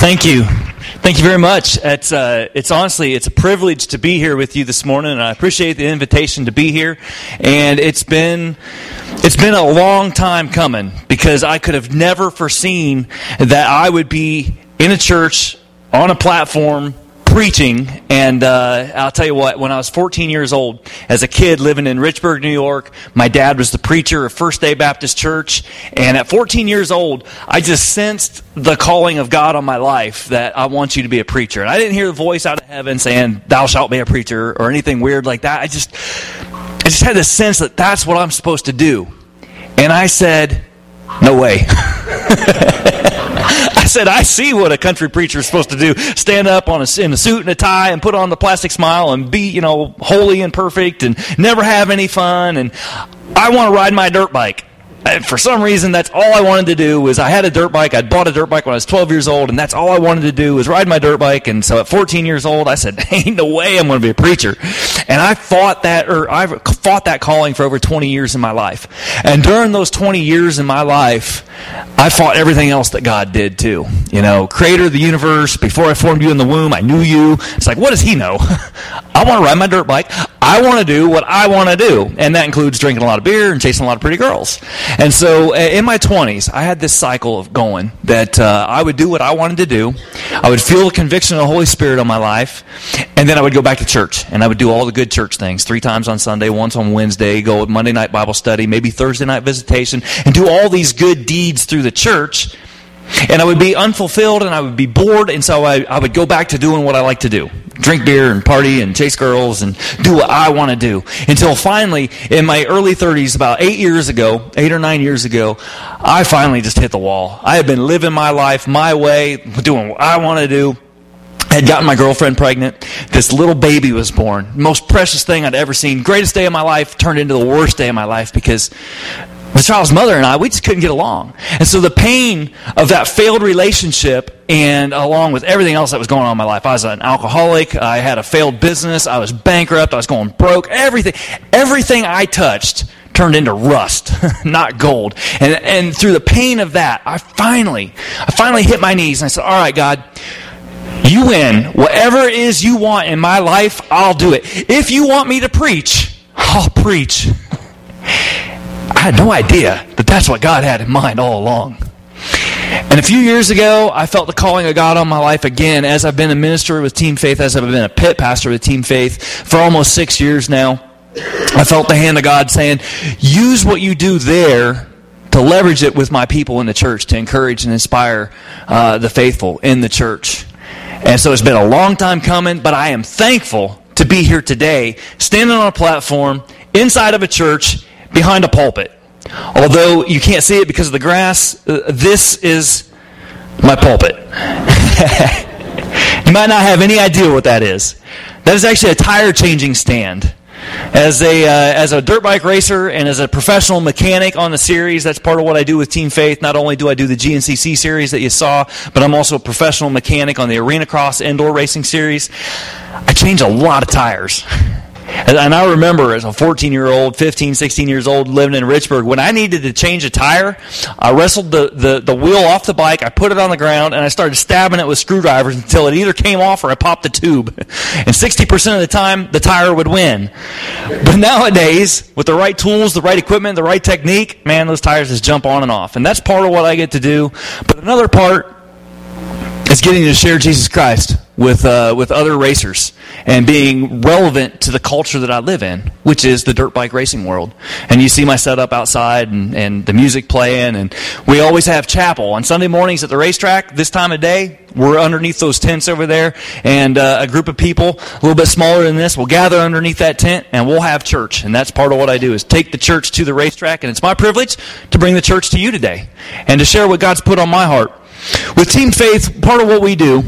Thank you. Thank you very much. It's, uh, it's honestly, it's a privilege to be here with you this morning, and I appreciate the invitation to be here. And it's been, it's been a long time coming because I could have never foreseen that I would be in a church on a platform preaching. And uh, I'll tell you what, when I was 14 years old, as a kid living in Richburg, New York, my dad was the preacher of First Day Baptist Church. And at 14 years old, I just sensed the calling of God on my life that I want you to be a preacher. And I didn't hear the voice out of heaven saying, Thou shalt be a preacher or anything weird like that. I just, I just had this sense that that's what I'm supposed to do. And I said, No way. Said, I see what a country preacher is supposed to do. Stand up on a, in a suit and a tie and put on the plastic smile and be, you know, holy and perfect and never have any fun. And I want to ride my dirt bike for some reason, that's all I wanted to do was I had a dirt bike. I'd bought a dirt bike when I was 12 years old, and that's all I wanted to do was ride my dirt bike. And so at 14 years old, I said, "Ain't no way I'm going to be a preacher." And I fought that, or I fought that calling for over 20 years in my life. And during those 20 years in my life, I fought everything else that God did too. You know, Creator of the universe. Before I formed you in the womb, I knew you. It's like, what does He know? I want to ride my dirt bike. I want to do what I want to do, and that includes drinking a lot of beer and chasing a lot of pretty girls. And so uh, in my 20s, I had this cycle of going that uh, I would do what I wanted to do. I would feel the conviction of the Holy Spirit on my life, and then I would go back to church and I would do all the good church things three times on Sunday, once on Wednesday, go Monday night Bible study, maybe Thursday night visitation, and do all these good deeds through the church. And I would be unfulfilled and I would be bored, and so I, I would go back to doing what I like to do drink beer and party and chase girls and do what I want to do. Until finally, in my early 30s, about eight years ago, eight or nine years ago, I finally just hit the wall. I had been living my life my way, doing what I want to do. I had gotten my girlfriend pregnant. This little baby was born. Most precious thing I'd ever seen. Greatest day of my life turned into the worst day of my life because the child's mother and I, we just couldn't get along. And so the pain of that failed relationship and along with everything else that was going on in my life, I was an alcoholic, I had a failed business, I was bankrupt, I was going broke, everything, everything I touched turned into rust, not gold. And, and through the pain of that, I finally, I finally hit my knees and I said, all right, God, you win. Whatever it is you want in my life, I'll do it. If you want me to preach, I'll preach. I had no idea that that's what God had in mind all along. And a few years ago, I felt the calling of God on my life again as I've been a minister with Team Faith, as I've been a pit pastor with Team Faith for almost six years now. I felt the hand of God saying, use what you do there to leverage it with my people in the church to encourage and inspire uh, the faithful in the church. And so it's been a long time coming, but I am thankful to be here today, standing on a platform inside of a church behind a pulpit. Although you can't see it because of the grass, uh, this is my pulpit. you might not have any idea what that is. That is actually a tire changing stand. As a, uh, as a dirt bike racer and as a professional mechanic on the series, that's part of what I do with Team Faith. Not only do I do the GNCC series that you saw, but I'm also a professional mechanic on the Arena Cross indoor racing series. I change a lot of tires. And I remember as a 14 year old, 15, 16 years old, living in Richburg, when I needed to change a tire, I wrestled the, the, the wheel off the bike, I put it on the ground, and I started stabbing it with screwdrivers until it either came off or I popped the tube. And 60% of the time, the tire would win. But nowadays, with the right tools, the right equipment, the right technique, man, those tires just jump on and off. And that's part of what I get to do. But another part is getting to share Jesus Christ with uh, with other racers and being relevant to the culture that I live in, which is the dirt bike racing world. And you see my setup outside and, and the music playing, and we always have chapel on Sunday mornings at the racetrack. This time of day, we're underneath those tents over there, and uh, a group of people a little bit smaller than this will gather underneath that tent, and we'll have church. And that's part of what I do is take the church to the racetrack, and it's my privilege to bring the church to you today and to share what God's put on my heart. With Team Faith, part of what we do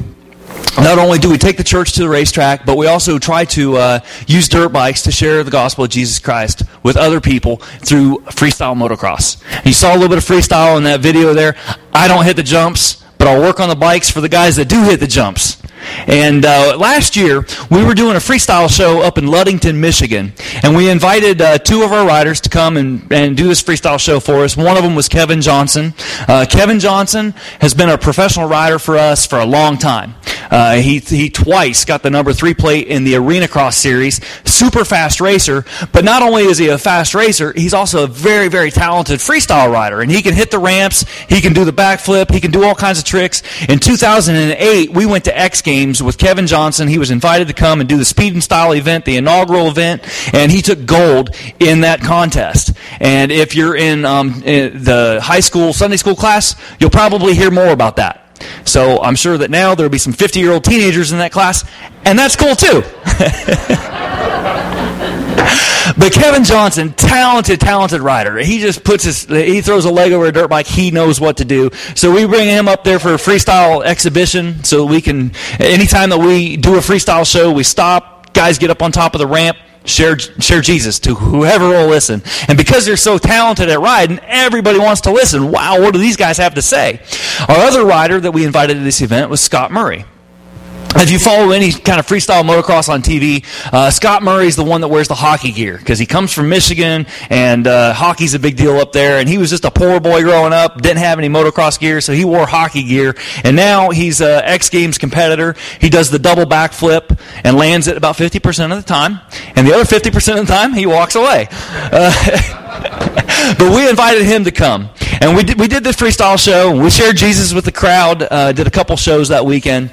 not only do we take the church to the racetrack, but we also try to uh, use dirt bikes to share the gospel of Jesus Christ with other people through freestyle motocross. You saw a little bit of freestyle in that video there. I don't hit the jumps, but I'll work on the bikes for the guys that do hit the jumps. And uh, last year, we were doing a freestyle show up in Ludington, Michigan. And we invited uh, two of our riders to come and, and do this freestyle show for us. One of them was Kevin Johnson. Uh, Kevin Johnson has been a professional rider for us for a long time. Uh, he, he twice got the number three plate in the Arena Cross Series. Super fast racer. But not only is he a fast racer, he's also a very, very talented freestyle rider. And he can hit the ramps, he can do the backflip, he can do all kinds of tricks. In 2008, we went to X Games with Kevin Johnson. He was invited to come and do the speed and style event, the inaugural event, and he took gold in that contest. And if you're in, um, in the high school Sunday school class, you'll probably hear more about that. So I'm sure that now there'll be some 50 year old teenagers in that class, and that's cool too. but Kevin Johnson, talented, talented rider. He just puts his, he throws a leg over a dirt bike. He knows what to do. So we bring him up there for a freestyle exhibition so we can, anytime that we do a freestyle show, we stop, guys get up on top of the ramp, share share Jesus to whoever will listen. And because they're so talented at riding, everybody wants to listen. Wow, what do these guys have to say? Our other rider that we invited to this event was Scott Murray. If you follow any kind of freestyle motocross on TV, uh, Scott Murray's the one that wears the hockey gear because he comes from Michigan and uh, hockey's a big deal up there. And he was just a poor boy growing up, didn't have any motocross gear, so he wore hockey gear. And now he's a X Games competitor. He does the double backflip and lands it about 50% of the time. And the other 50% of the time, he walks away. Uh, but we invited him to come. And we did, we did this freestyle show. We shared Jesus with the crowd, uh, did a couple shows that weekend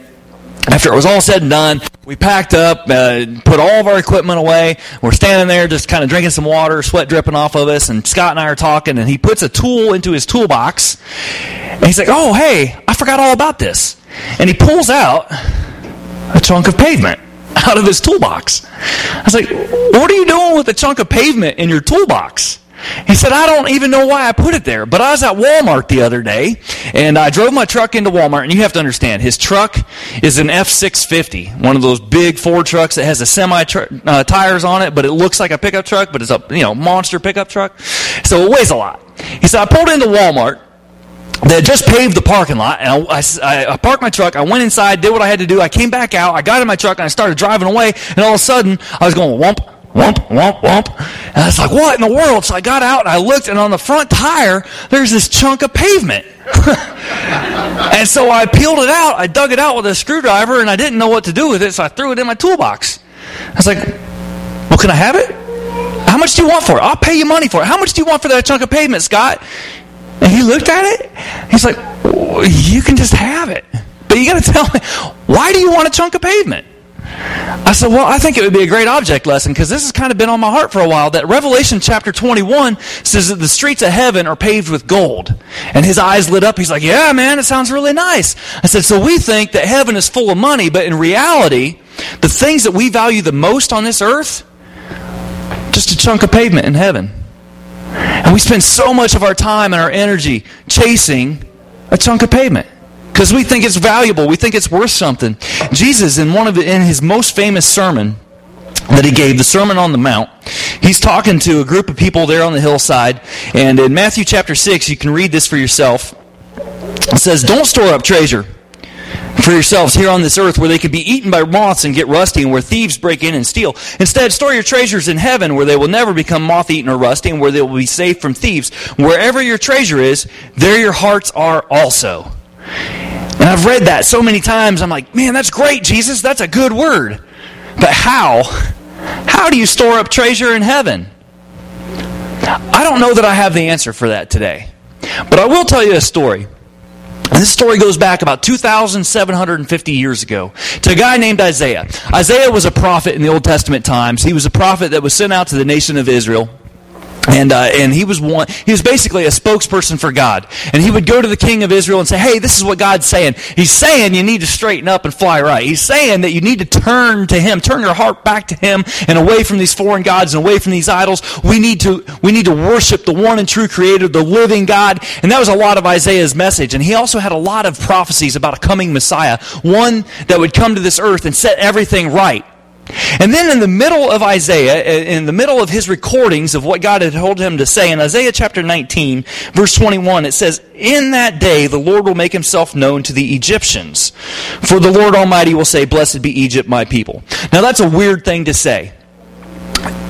after it was all said and done, we packed up, uh, put all of our equipment away. We're standing there just kind of drinking some water, sweat dripping off of us, and Scott and I are talking, and he puts a tool into his toolbox, and he's like, oh, hey, I forgot all about this. And he pulls out a chunk of pavement out of his toolbox. I was like, what are you doing with a chunk of pavement in your toolbox? He said, I don't even know why I put it there, but I was at Walmart the other day, and I drove my truck into Walmart, and you have to understand, his truck is an F650, one of those big Ford trucks that has a semi uh, tires on it, but it looks like a pickup truck, but it's a you know monster pickup truck, so it weighs a lot. He said, I pulled into Walmart, had just paved the parking lot, and I, I, I, parked my truck. I went inside, did what I had to do. I came back out. I got in my truck, and I started driving away. And all of a sudden, I was going whomp, whomp, womp, womp. And I was like, what in the world? So I got out and I looked, and on the front tire, there's this chunk of pavement. and so I peeled it out. I dug it out with a screwdriver, and I didn't know what to do with it, so I threw it in my toolbox. I was like, well, can I have it? How much do you want for it? I'll pay you money for it. How much do you want for that chunk of pavement, Scott? And he looked at it. He's like, you can just have it. But you got to tell me, why do you want a chunk of pavement? I said, Well, I think it would be a great object lesson because this has kind of been on my heart for a while. That Revelation chapter 21 says that the streets of heaven are paved with gold. And his eyes lit up. He's like, Yeah, man, it sounds really nice. I said, So we think that heaven is full of money, but in reality, the things that we value the most on this earth, just a chunk of pavement in heaven. And we spend so much of our time and our energy chasing a chunk of pavement because we think it's valuable. We think it's worth something. Jesus, in one of the, in his most famous sermon that he gave, the Sermon on the Mount, he's talking to a group of people there on the hillside. And in Matthew chapter 6, you can read this for yourself. It says, Don't store up treasure for yourselves here on this earth where they can be eaten by moths and get rusty and where thieves break in and steal. Instead, store your treasures in heaven where they will never become moth eaten or rusty and where they will be safe from thieves. Wherever your treasure is, there your hearts are also. And I've read that so many times. I'm like, man, that's great, Jesus. That's a good word. But how? How do you store up treasure in heaven? I don't know that I have the answer for that today. But I will tell you a story. And this story goes back about 2,750 years ago to a guy named Isaiah. Isaiah was a prophet in the Old Testament times. He was a prophet that was sent out to the nation of Israel and uh, and he was one. He was basically a spokesperson for God, and he would go to the king of Israel and say, "Hey, this is what God's saying. He's saying you need to straighten up and fly right. He's saying that you need to turn to Him, turn your heart back to Him, and away from these foreign gods and away from these idols. We need to we need to worship the one and true Creator, the living God." And that was a lot of Isaiah's message. And he also had a lot of prophecies about a coming Messiah, one that would come to this earth and set everything right And then in the middle of Isaiah, uh, in the middle of his recordings of what God had told him to say, in Isaiah chapter 19, verse 21, it says, In that day the Lord will make himself known to the Egyptians. For the Lord Almighty will say, Blessed be Egypt, my people. Now that's a weird thing to say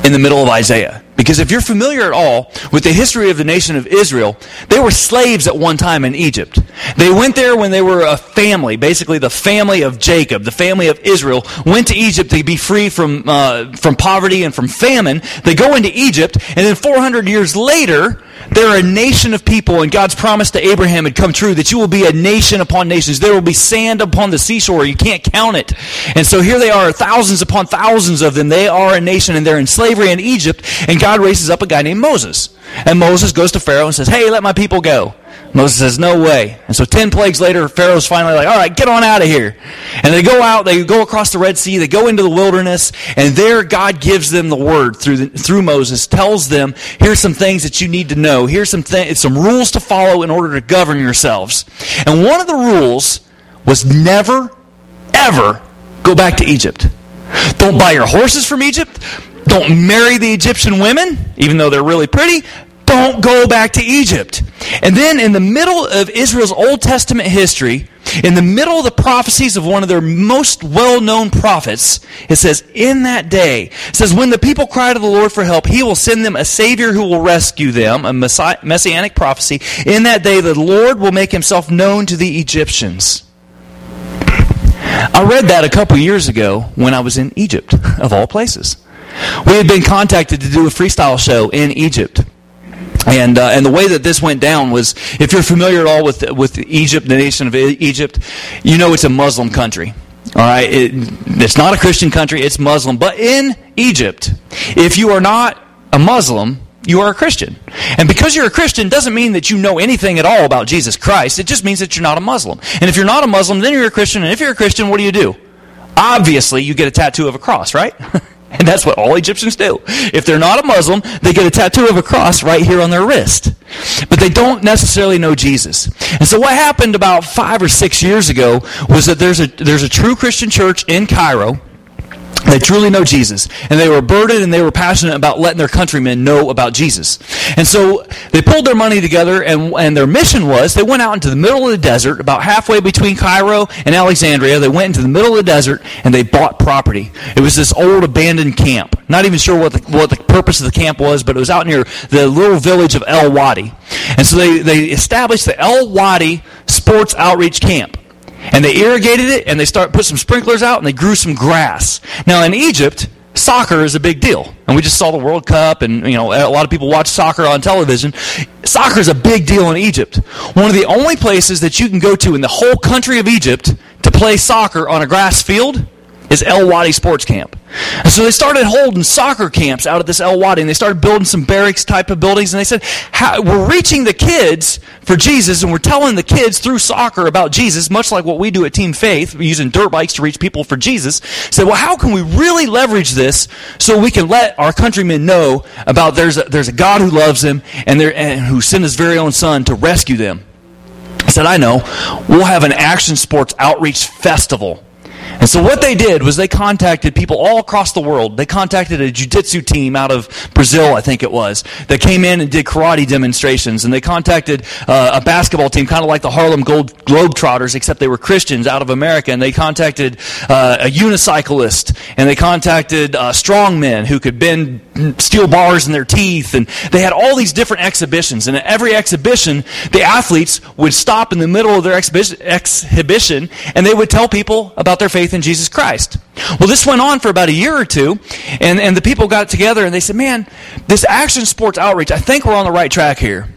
in the middle of Isaiah. Because if you're familiar at all with the history of the nation of Israel, they were slaves at one time in Egypt. They went there when they were a family, basically the family of Jacob, the family of Israel, went to Egypt to be free from, uh, from poverty and from famine. They go into Egypt, and then 400 years later, they're a nation of people, and God's promise to Abraham had come true that you will be a nation upon nations. There will be sand upon the seashore. You can't count it. And so here they are, thousands upon thousands of them. They are a nation, and they're in slavery in Egypt, and God raises up a guy named Moses. And Moses goes to Pharaoh and says, Hey, let my people go. Moses says, No way. And so 10 plagues later, Pharaoh's finally like, All right, get on out of here. And they go out, they go across the Red Sea, they go into the wilderness, and there God gives them the word through, the, through Moses, tells them, Here's some things that you need to know. Here's some, th- some rules to follow in order to govern yourselves. And one of the rules was never, ever go back to Egypt. Don't buy your horses from Egypt. Don't marry the Egyptian women, even though they're really pretty don't go back to Egypt. And then in the middle of Israel's Old Testament history, in the middle of the prophecies of one of their most well-known prophets, it says, in that day, says, when the people cry to the Lord for help, he will send them a Savior who will rescue them, a messianic prophecy. In that day, the Lord will make himself known to the Egyptians. I read that a couple years ago when I was in Egypt, of all places. We had been contacted to do a freestyle show in Egypt. And uh, and the way that this went down was, if you're familiar at all with with Egypt, the nation of Egypt, you know it's a Muslim country. All right, it, it's not a Christian country; it's Muslim. But in Egypt, if you are not a Muslim, you are a Christian. And because you're a Christian doesn't mean that you know anything at all about Jesus Christ. It just means that you're not a Muslim. And if you're not a Muslim, then you're a Christian. And if you're a Christian, what do you do? Obviously, you get a tattoo of a cross, right? And that's what all Egyptians do. If they're not a Muslim, they get a tattoo of a cross right here on their wrist. But they don't necessarily know Jesus. And so what happened about five or six years ago was that there's a, there's a true Christian church in Cairo they truly know Jesus. And they were burdened and they were passionate about letting their countrymen know about Jesus. And so they pulled their money together and, and their mission was they went out into the middle of the desert, about halfway between Cairo and Alexandria. They went into the middle of the desert and they bought property. It was this old abandoned camp. Not even sure what the, what the purpose of the camp was, but it was out near the little village of El Wadi. And so they, they established the El Wadi Sports Outreach Camp and they irrigated it and they start put some sprinklers out and they grew some grass. Now in Egypt, soccer is a big deal. And we just saw the World Cup and you know a lot of people watch soccer on television. Soccer is a big deal in Egypt. One of the only places that you can go to in the whole country of Egypt to play soccer on a grass field is El Wadi Sports Camp. And so they started holding soccer camps out at this El Wadi, and they started building some barracks type of buildings. And they said, We're reaching the kids for Jesus, and we're telling the kids through soccer about Jesus, much like what we do at Team Faith, using dirt bikes to reach people for Jesus. Said, Well, how can we really leverage this so we can let our countrymen know about there's a, there's a God who loves them and, and who sent his very own son to rescue them? I said, I know. We'll have an action sports outreach festival and so what they did was they contacted people all across the world. They contacted a jiu-jitsu team out of Brazil, I think it was, that came in and did karate demonstrations. And they contacted uh, a basketball team, kind of like the Harlem Gold Globetrotters, except they were Christians out of America. And they contacted uh, a unicyclist. And they contacted uh, strongmen who could bend steel bars in their teeth. And they had all these different exhibitions. And at every exhibition, the athletes would stop in the middle of their exhibition and they would tell people about their faith faith in Jesus Christ. Well, this went on for about a year or two, and, and the people got together and they said, Man, this action sports outreach, I think we're on the right track here.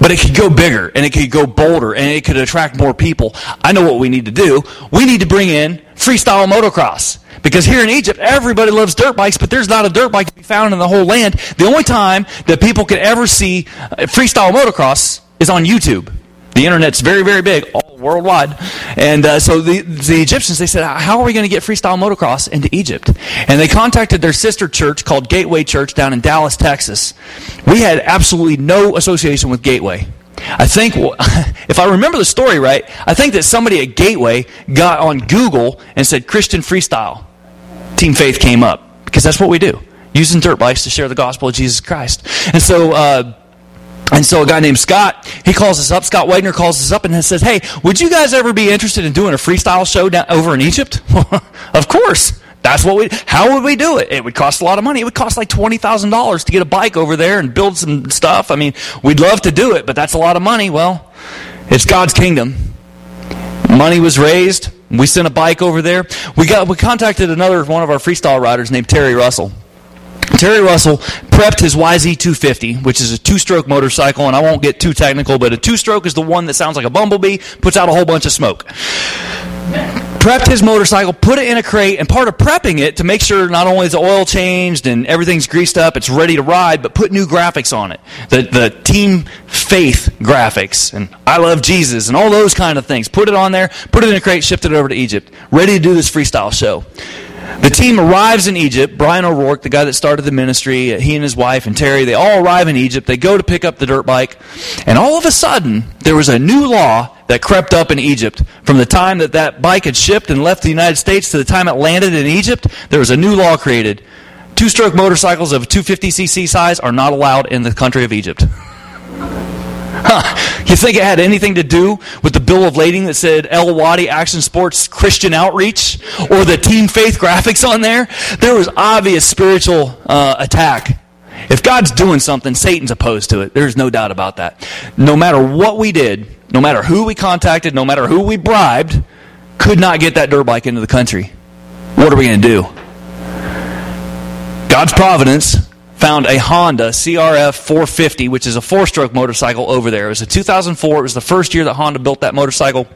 But it could go bigger and it could go bolder and it could attract more people. I know what we need to do. We need to bring in freestyle motocross. Because here in Egypt, everybody loves dirt bikes, but there's not a dirt bike to be found in the whole land. The only time that people could ever see uh, freestyle motocross is on YouTube. The internet's very, very big, all worldwide. And uh, so the, the Egyptians, they said, how are we going to get freestyle motocross into Egypt? And they contacted their sister church called Gateway Church down in Dallas, Texas. We had absolutely no association with Gateway. I think, if I remember the story right, I think that somebody at Gateway got on Google and said Christian freestyle. Team Faith came up because that's what we do, using dirt bikes to share the gospel of Jesus Christ. And so, uh, and so a guy named Scott, he calls us up. Scott Wagner calls us up and says, "Hey, would you guys ever be interested in doing a freestyle show down over in Egypt?" of course. That's what we. How would we do it? It would cost a lot of money. It would cost like twenty thousand dollars to get a bike over there and build some stuff. I mean, we'd love to do it, but that's a lot of money. Well, it's God's kingdom. Money was raised. We sent a bike over there. We got. We contacted another one of our freestyle riders named Terry Russell. Terry Russell prepped his YZ250, which is a two stroke motorcycle, and I won't get too technical, but a two stroke is the one that sounds like a bumblebee, puts out a whole bunch of smoke prepped his motorcycle, put it in a crate, and part of prepping it to make sure not only is the oil changed and everything's greased up, it's ready to ride, but put new graphics on it. The, the Team Faith graphics, and I Love Jesus, and all those kind of things. Put it on there, put it in a crate, shipped it over to Egypt, ready to do this freestyle show. The team arrives in Egypt. Brian O'Rourke, the guy that started the ministry, he and his wife and Terry, they all arrive in Egypt. They go to pick up the dirt bike. And all of a sudden, there was a new law that crept up in Egypt. From the time that that bike had shipped and left the United States to the time it landed in Egypt, there was a new law created. Two stroke motorcycles of 250cc size are not allowed in the country of Egypt. Huh. You think it had anything to do with the bill of lading that said El Wadi Action Sports Christian Outreach or the Team Faith graphics on there? There was obvious spiritual uh, attack. If God's doing something, Satan's opposed to it. There's no doubt about that. No matter what we did, no matter who we contacted, no matter who we bribed, could not get that dirt bike into the country. What are we going to do? God's providence found a Honda CRF 450, which is a four stroke motorcycle over there. It was a 2004. It was the first year that Honda built that motorcycle.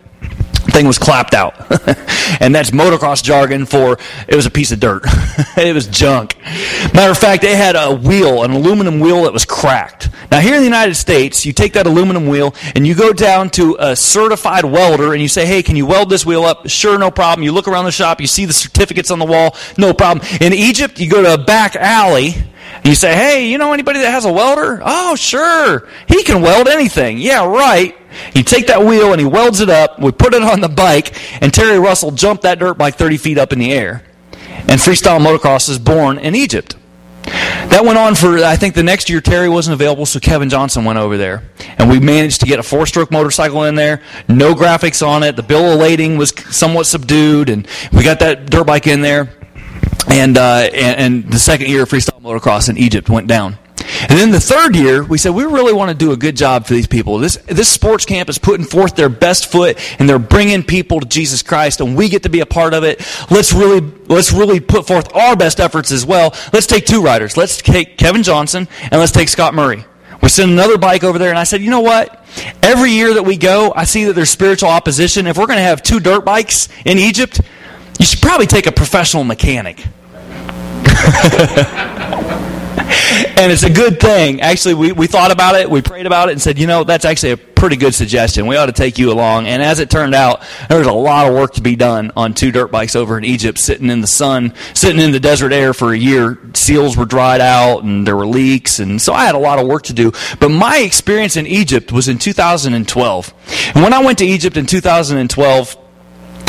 Thing was clapped out. and that's motocross jargon for it was a piece of dirt. it was junk. Matter of fact, it had a wheel, an aluminum wheel that was cracked. Now, here in the United States, you take that aluminum wheel and you go down to a certified welder and you say, hey, can you weld this wheel up? Sure, no problem. You look around the shop, you see the certificates on the wall, no problem. In Egypt, you go to a back alley you say, hey, you know anybody that has a welder? Oh, sure. He can weld anything. Yeah, right. You take that wheel and he welds it up. We put it on the bike, and Terry Russell jumped that dirt bike 30 feet up in the air. And freestyle motocross is born in Egypt. That went on for, I think the next year Terry wasn't available, so Kevin Johnson went over there. And we managed to get a four stroke motorcycle in there, no graphics on it. The bill of lading was somewhat subdued, and we got that dirt bike in there and, uh, and, and the second year of freestyle motocross in Egypt went down. And then the third year, we said we really want to do a good job for these people. This this sports camp is putting forth their best foot, and they're bringing people to Jesus Christ, and we get to be a part of it. Let's really let's really put forth our best efforts as well. Let's take two riders. Let's take Kevin Johnson and let's take Scott Murray. We sent another bike over there, and I said, you know what? Every year that we go, I see that there's spiritual opposition. If we're going to have two dirt bikes in Egypt, you should probably take a professional mechanic. and it's a good thing. Actually, we, we thought about it, we prayed about it, and said, you know, that's actually a pretty good suggestion. We ought to take you along. And as it turned out, there was a lot of work to be done on two dirt bikes over in Egypt, sitting in the sun, sitting in the desert air for a year. Seals were dried out, and there were leaks, and so I had a lot of work to do. But my experience in Egypt was in 2012. And when I went to Egypt in 2012,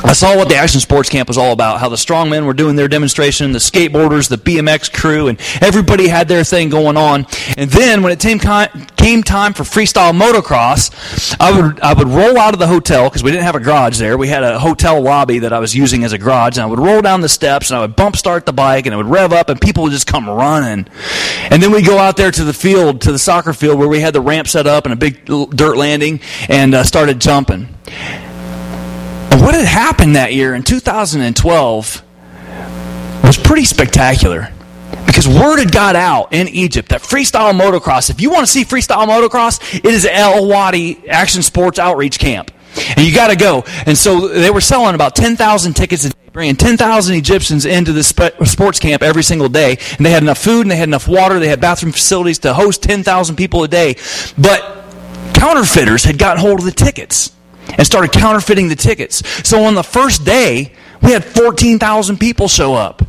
I saw what the Action Sports Camp was all about, how the strongmen were doing their demonstration, the skateboarders, the BMX crew, and everybody had their thing going on. And then when it came time for freestyle motocross, I would, I would roll out of the hotel, because we didn't have a garage there. We had a hotel lobby that I was using as a garage, and I would roll down the steps, and I would bump start the bike, and it would rev up, and people would just come running. And then we'd go out there to the field, to the soccer field, where we had the ramp set up and a big dirt landing, and uh, started jumping what had happened that year in 2012 was pretty spectacular. Because word had got out in Egypt that freestyle motocross, if you want to see freestyle motocross, it is El Wadi Action Sports Outreach Camp. And you got to go. And so they were selling about 10,000 tickets a day, bringing 10,000 Egyptians into the sports camp every single day. And they had enough food and they had enough water. They had bathroom facilities to host 10,000 people a day. But counterfeiters had gotten hold of the tickets and started counterfeiting the tickets. So on the first day, we had 14,000 people show up.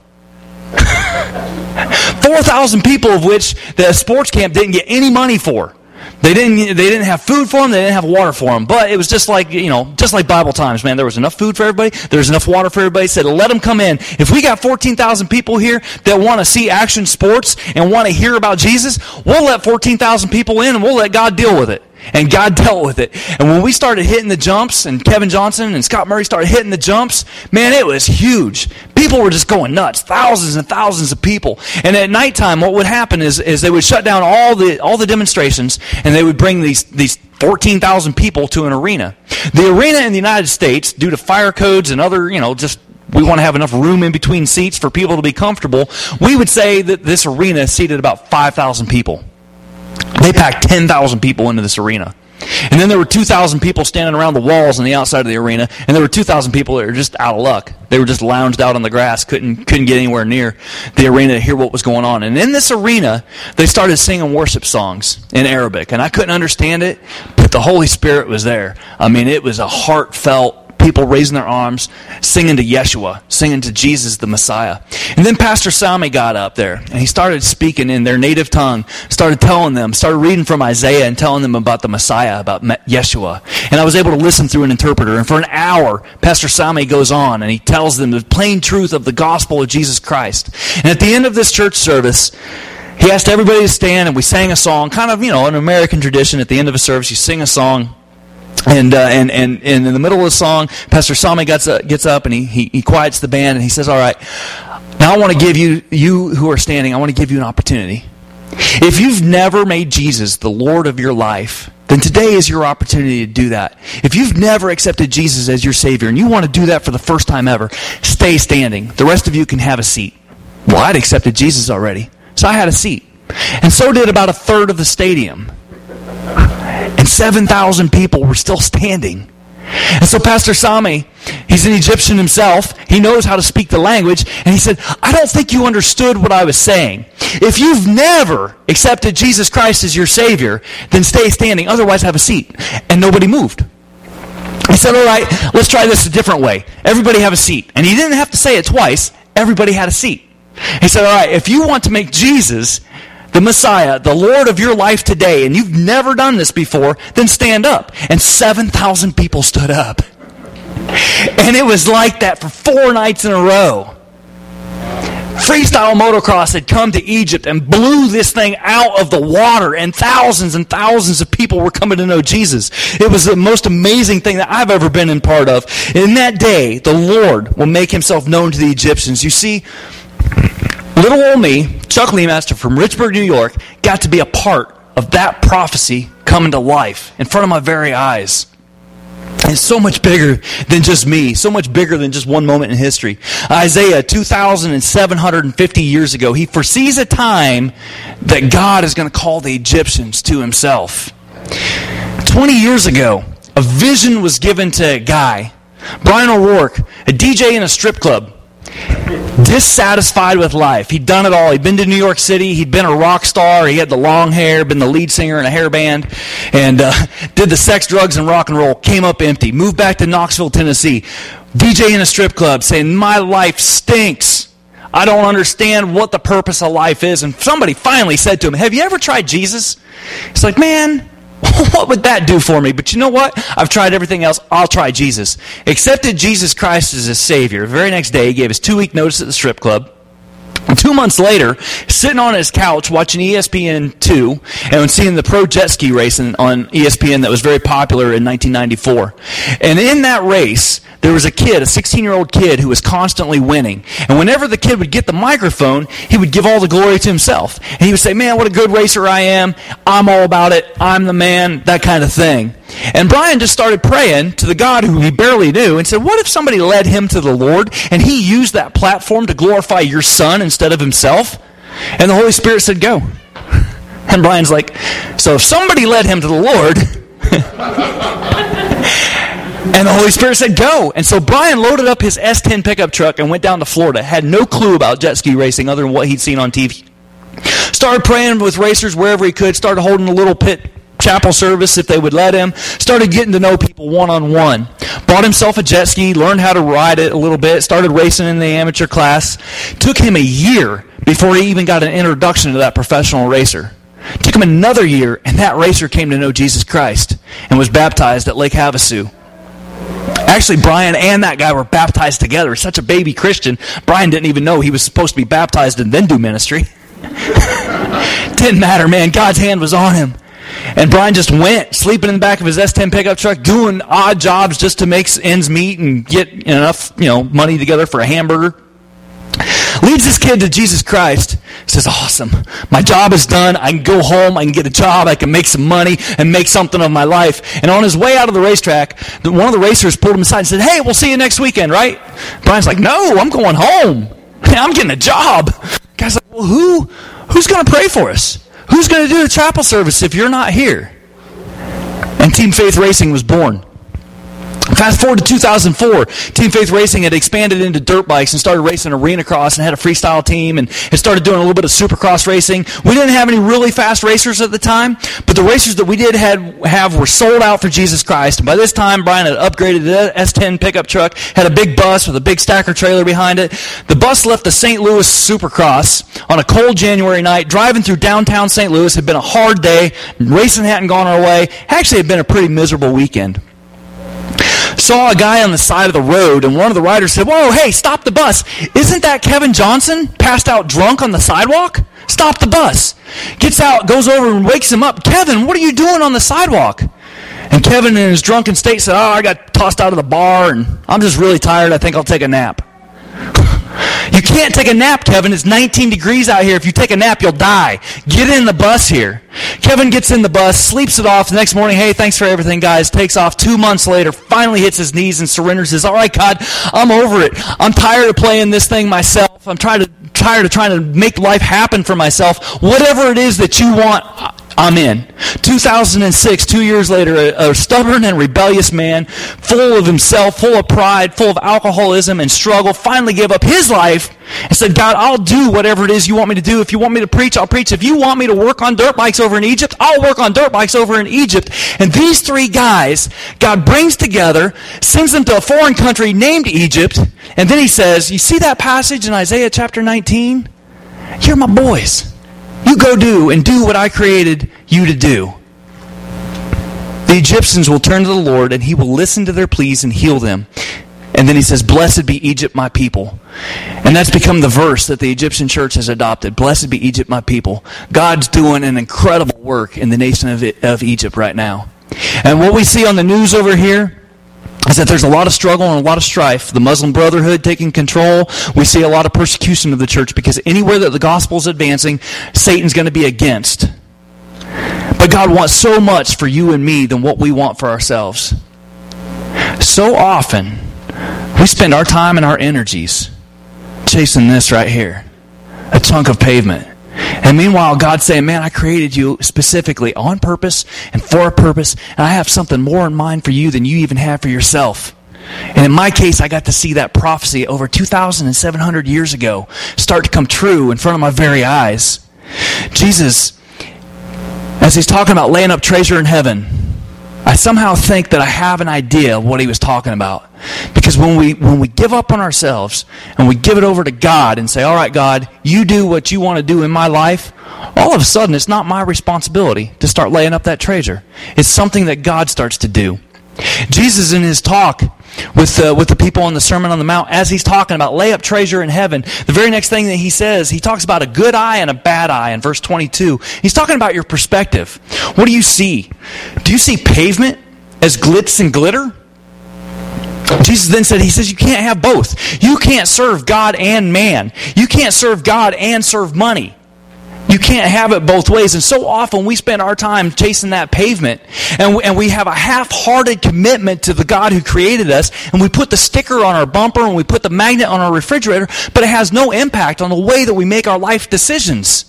4,000 people of which the sports camp didn't get any money for. They didn't, they didn't have food for them. They didn't have water for them. But it was just like, you know, just like Bible times, man. There was enough food for everybody. There was enough water for everybody. Said, let them come in. If we got 14,000 people here that want to see action sports and want to hear about Jesus, we'll let 14,000 people in and we'll let God deal with it. And God dealt with it. And when we started hitting the jumps, and Kevin Johnson and Scott Murray started hitting the jumps, man, it was huge. People were just going nuts. Thousands and thousands of people. And at nighttime, what would happen is, is they would shut down all the, all the demonstrations, and they would bring these, these 14,000 people to an arena. The arena in the United States, due to fire codes and other, you know, just we want to have enough room in between seats for people to be comfortable. We would say that this arena seated about 5,000 people. They packed 10,000 people into this arena. And then there were 2,000 people standing around the walls on the outside of the arena, and there were 2,000 people that were just out of luck. They were just lounged out on the grass, couldn't couldn't get anywhere near the arena to hear what was going on. And in this arena, they started singing worship songs in Arabic, and I couldn't understand it, but the Holy Spirit was there. I mean, it was a heartfelt people raising their arms, singing to Yeshua, singing to Jesus the Messiah. And then Pastor Sami got up there and he started speaking in their native tongue, started telling them, started reading from Isaiah and telling them about the Messiah, about Yeshua. And I was able to listen through an interpreter. And for an hour, Pastor Sami goes on and he tells them the plain truth of the gospel of Jesus Christ. And at the end of this church service, he asked everybody to stand and we sang a song, kind of, you know, an American tradition. At the end of a service, you sing a song and, uh, and, and, and in the middle of the song, Pastor Sami gets, uh, gets up and he, he, he quiets the band and he says, All right, now I want to give you, you who are standing, I want to give you an opportunity. If you've never made Jesus the Lord of your life, then today is your opportunity to do that. If you've never accepted Jesus as your Savior and you want to do that for the first time ever, stay standing. The rest of you can have a seat. Well, I'd accepted Jesus already, so I had a seat. And so did about a third of the stadium and 7,000 people were still standing. And so Pastor Sami, he's an Egyptian himself. He knows how to speak the language. And he said, I don't think you understood what I was saying. If you've never accepted Jesus Christ as your Savior, then stay standing. Otherwise, have a seat. And nobody moved. He said, All right, let's try this a different way. Everybody have a seat. And he didn't have to say it twice. Everybody had a seat. He said, All right, if you want to make Jesus the Messiah, the Lord of your life today, and you've never done this before, then stand up. And 7,000 people stood up. And it was like that for four nights in a row. Freestyle motocross had come to Egypt and blew this thing out of the water, and thousands and thousands of people were coming to know Jesus. It was the most amazing thing that I've ever been in part of. In that day, the Lord will make himself known to the Egyptians. You see, little old me, Chuck Leemaster from Richburg, New York, got to be a part of that prophecy coming to life in front of my very eyes. It's so much bigger than just me, so much bigger than just one moment in history. Isaiah, 2,750 years ago, he foresees a time that God is going to call the Egyptians to himself. 20 years ago, a vision was given to a guy, Brian O'Rourke, a DJ in a strip club dissatisfied with life. He'd done it all. He'd been to New York City. He'd been a rock star. He had the long hair, been the lead singer in a hair band, and uh, did the sex, drugs, and rock and roll. Came up empty. Moved back to Knoxville, Tennessee. DJ in a strip club saying, My life stinks. I don't understand what the purpose of life is. And somebody finally said to him, Have you ever tried Jesus? He's like, Man, what would that do for me? But you know what? I've tried everything else. I'll try Jesus. Accepted Jesus Christ as his Savior. The very next day, he gave his two week notice at the strip club. And two months later, sitting on his couch watching ESPN 2 and seeing the pro jet ski race on ESPN that was very popular in 1994. And in that race, there was a kid, a 16 year old kid, who was constantly winning. And whenever the kid would get the microphone, he would give all the glory to himself. And he would say, Man, what a good racer I am. I'm all about it. I'm the man, that kind of thing. And Brian just started praying to the God who he barely knew and said, What if somebody led him to the Lord and he used that platform to glorify your son instead of himself? And the Holy Spirit said, Go. And Brian's like, So if somebody led him to the Lord, And the Holy Spirit said, Go. And so Brian loaded up his S10 pickup truck and went down to Florida. Had no clue about jet ski racing other than what he'd seen on TV. Started praying with racers wherever he could. Started holding a little pit chapel service if they would let him. Started getting to know people one on one. Bought himself a jet ski, learned how to ride it a little bit, started racing in the amateur class. Took him a year before he even got an introduction to that professional racer. Took him another year, and that racer came to know Jesus Christ and was baptized at Lake Havasu. Actually, Brian and that guy were baptized together. Such a baby Christian. Brian didn't even know he was supposed to be baptized and then do ministry. didn't matter, man. God's hand was on him. And Brian just went, sleeping in the back of his S10 pickup truck, doing odd jobs just to make ends meet and get enough, you know, money together for a hamburger. Leads this kid to Jesus Christ. Says, awesome. My job is done. I can go home. I can get a job. I can make some money and make something of my life. And on his way out of the racetrack, one of the racers pulled him aside and said, hey, we'll see you next weekend, right? Brian's like, no, I'm going home. I'm getting a job. guy's like, well, who, who's going to pray for us? Who's going to do the chapel service if you're not here? And Team Faith Racing was born. Fast forward to 2004, Team Faith Racing had expanded into dirt bikes and started racing arena cross and had a freestyle team and had started doing a little bit of supercross racing. We didn't have any really fast racers at the time, but the racers that we did had, have were sold out for Jesus Christ. And by this time, Brian had upgraded the S10 pickup truck, had a big bus with a big stacker trailer behind it. The bus left the St. Louis Supercross on a cold January night, driving through downtown St. Louis. Had been a hard day. Racing hadn't gone our way. Actually, had been a pretty miserable weekend saw a guy on the side of the road, and one of the riders said, Whoa, hey, stop the bus. Isn't that Kevin Johnson passed out drunk on the sidewalk? Stop the bus. Gets out, goes over and wakes him up. Kevin, what are you doing on the sidewalk? And Kevin, in his drunken state, said, Oh, I got tossed out of the bar, and I'm just really tired. I think I'll take a nap. You can't take a nap, Kevin. It's 19 degrees out here. If you take a nap, you'll die. Get in the bus here. Kevin gets in the bus, sleeps it off. The next morning, hey, thanks for everything, guys. Takes off two months later, finally hits his knees and surrenders. Says, all right, God, I'm over it. I'm tired of playing this thing myself. I'm tired of, tired of trying to make life happen for myself. Whatever it is that you want, I'm in. 2006, two years later, a, a, stubborn and rebellious man, full of himself, full of pride, full of alcoholism and struggle, finally gave up his life and said, God, I'll do whatever it is you want me to do. If you want me to preach, I'll preach. If you want me to work on dirt bikes over in Egypt, I'll work on dirt bikes over in Egypt. And these three guys, God brings together, sends them to a foreign country named Egypt, and then he says, You see that passage in Isaiah chapter 19? You're my boys. You go do and do what I created you to do. The Egyptians will turn to the Lord and he will listen to their pleas and heal them. And then he says, Blessed be Egypt, my people. And that's become the verse that the Egyptian church has adopted. Blessed be Egypt, my people. God's doing an incredible work in the nation of, of Egypt right now. And what we see on the news over here is that there's a lot of struggle and a lot of strife. The Muslim Brotherhood taking control. We see a lot of persecution of the church because anywhere that the gospel is advancing, Satan's going to be against. But God wants so much for you and me than what we want for ourselves. So often, we spend our time and our energies chasing this right here a chunk of pavement. And meanwhile, God's saying, Man, I created you specifically on purpose and for a purpose, and I have something more in mind for you than you even have for yourself. And in my case, I got to see that prophecy over 2,700 years ago start to come true in front of my very eyes. Jesus, as he's talking about laying up treasure in heaven, I somehow think that I have an idea of what he was talking about. Because when we, when we give up on ourselves and we give it over to God and say, All right, God, you do what you want to do in my life, all of a sudden it's not my responsibility to start laying up that treasure. It's something that God starts to do. Jesus, in his talk with, uh, with the people on the Sermon on the Mount, as he's talking about lay up treasure in heaven, the very next thing that he says, he talks about a good eye and a bad eye in verse 22. He's talking about your perspective. What do you see? Do you see pavement as glitz and glitter? Jesus then said, He says, you can't have both. You can't serve God and man. You can't serve God and serve money. You can't have it both ways. And so often we spend our time chasing that pavement and we, and we have a half hearted commitment to the God who created us and we put the sticker on our bumper and we put the magnet on our refrigerator, but it has no impact on the way that we make our life decisions.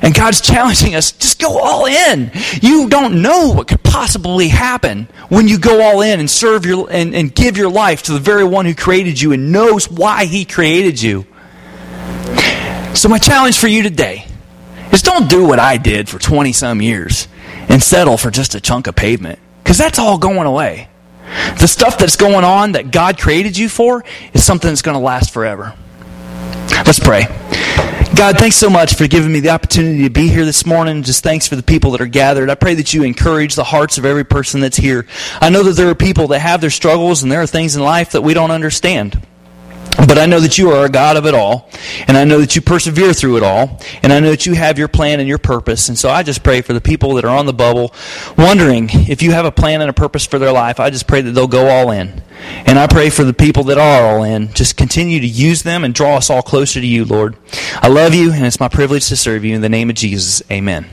And God's challenging us, just go all in. You don't know what could possibly happen when you go all in and serve your and, and give your life to the very one who created you and knows why he created you. So my challenge for you today is don't do what I did for 20 some years and settle for just a chunk of pavement. Because that's all going away. The stuff that's going on that God created you for is something that's going to last forever. Let's pray. God, thanks so much for giving me the opportunity to be here this morning. Just thanks for the people that are gathered. I pray that you encourage the hearts of every person that's here. I know that there are people that have their struggles and there are things in life that we don't understand. But I know that you are a God of it all, and I know that you persevere through it all, and I know that you have your plan and your purpose. And so I just pray for the people that are on the bubble, wondering if you have a plan and a purpose for their life. I just pray that they'll go all in. And I pray for the people that are all in. Just continue to use them and draw us all closer to you, Lord. I love you, and it's my privilege to serve you. In the name of Jesus, amen.